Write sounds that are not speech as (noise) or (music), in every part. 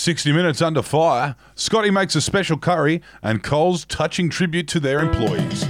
60 Minutes Under Fire, Scotty makes a special curry, and Coles touching tribute to their employees.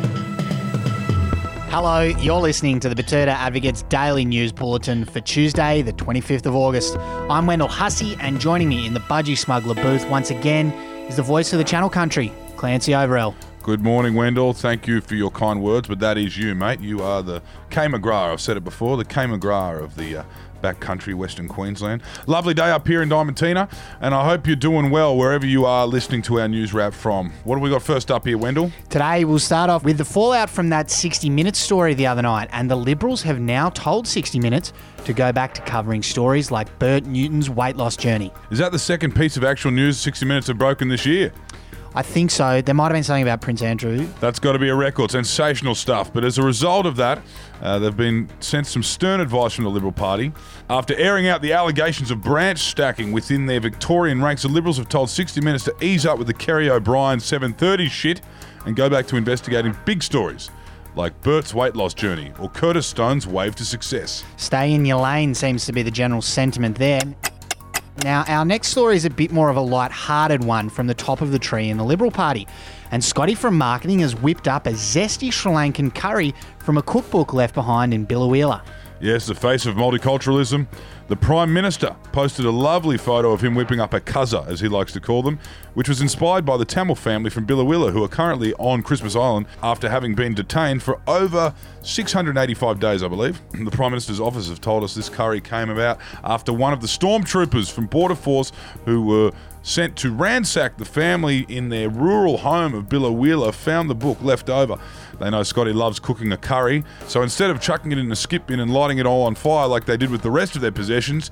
Hello, you're listening to the Betoota Advocate's Daily News Bulletin for Tuesday, the 25th of August. I'm Wendell Hussey, and joining me in the Budgy Smuggler booth once again is the voice of the Channel Country, Clancy Overell. Good morning, Wendell. Thank you for your kind words, but that is you, mate. You are the Kay McGrath. I've said it before, the Kay McGrath of the uh, backcountry, Western Queensland. Lovely day up here in Diamantina, and I hope you're doing well wherever you are listening to our news wrap from. What have we got first up here, Wendell? Today, we'll start off with the fallout from that 60 Minutes story the other night, and the Liberals have now told 60 Minutes to go back to covering stories like Bert Newton's weight loss journey. Is that the second piece of actual news 60 Minutes have broken this year? I think so. There might have been something about Prince Andrew. That's got to be a record. Sensational stuff. But as a result of that, uh, they've been sent some stern advice from the Liberal Party. After airing out the allegations of branch stacking within their Victorian ranks, the Liberals have told 60 Minutes to ease up with the Kerry O'Brien 730 shit and go back to investigating big stories like Bert's weight loss journey or Curtis Stone's wave to success. Stay in your lane seems to be the general sentiment there. Now, our next story is a bit more of a light-hearted one from the top of the tree in the Liberal Party. And Scotty from marketing has whipped up a zesty Sri Lankan curry from a cookbook left behind in Biloela. Yes, the face of multiculturalism. The Prime Minister posted a lovely photo of him whipping up a kuzza, as he likes to call them, which was inspired by the Tamil family from Biloela, who are currently on Christmas Island after having been detained for over 685 days, I believe. (clears throat) The Prime Minister's office have told us this curry came about after one of the stormtroopers from Border Force who were sent to ransack the family in their rural home of Biloela found the book left over. They know Scotty loves cooking a curry, so instead of chucking it in a skip bin and lighting it all on fire like they did with the rest of their possessions,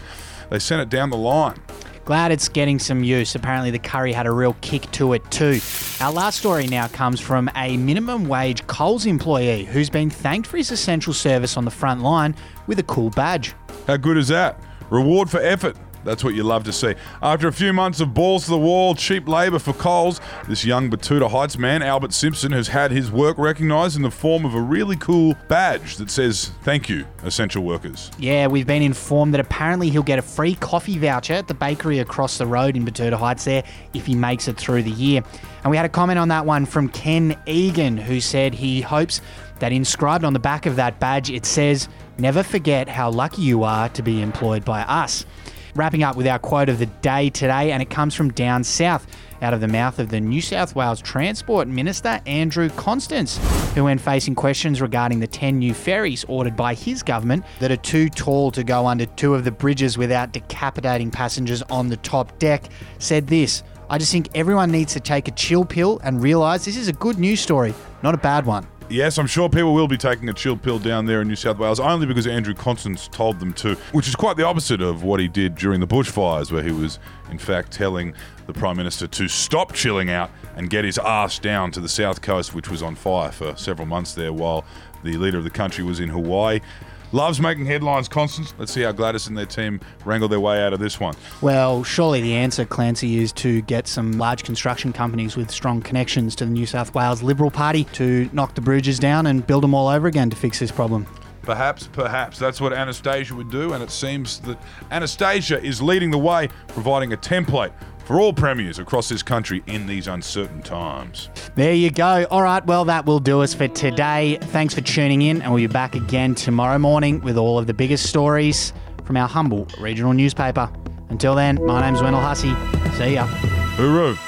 they sent it down the line. Glad it's getting some use. Apparently, the curry had a real kick to it, too. Our last story now comes from a minimum wage Coles employee who's been thanked for his essential service on the front line with a cool badge. How good is that? Reward for effort. That's what you love to see. After a few months of balls to the wall, cheap labour for Coles, this young Betoota Heights man, Albert Simpson, has had his work recognised in the form of a really cool badge that says, Thank you, essential workers. Yeah, we've been informed that apparently he'll get a free coffee voucher at the bakery across the road in Betoota Heights there if he makes it through the year. And we had a comment on that one from Ken Egan, who said he hopes that inscribed on the back of that badge it says, Never forget how lucky you are to be employed by us. Wrapping up with our quote of the day today, and it comes from down south, out of the mouth of the New South Wales Transport Minister, Andrew Constance, who, when facing questions regarding the 10 new ferries ordered by his government that are too tall to go under two of the bridges without decapitating passengers on the top deck, said this I just think everyone needs to take a chill pill and realise this is a good news story, not a bad one. Yes, I'm sure people will be taking a chill pill down there in New South Wales only because Andrew Constance told them to, which is quite the opposite of what he did during the bushfires, where he was, in fact, telling the Prime Minister to stop chilling out and get his ass down to the south coast, which was on fire for several months there while the leader of the country was in Hawaii. Loves making headlines, Constance. Let's see how Gladys and their team wrangle their way out of this one. Well, surely the answer, Clancy, is to get some large construction companies with strong connections to the New South Wales Liberal Party to knock the bridges down and build them all over again to fix this problem. Perhaps, perhaps that's what Annastacia would do, and it seems that Annastacia is leading the way, providing a template for all premiers across this country in these uncertain times. There you go. All right, well, that will do us for today. Thanks for tuning in, and we'll be back again tomorrow morning with all of the biggest stories from our humble regional newspaper. Until then, my name's Wendell Hussey. See ya. Hooroo.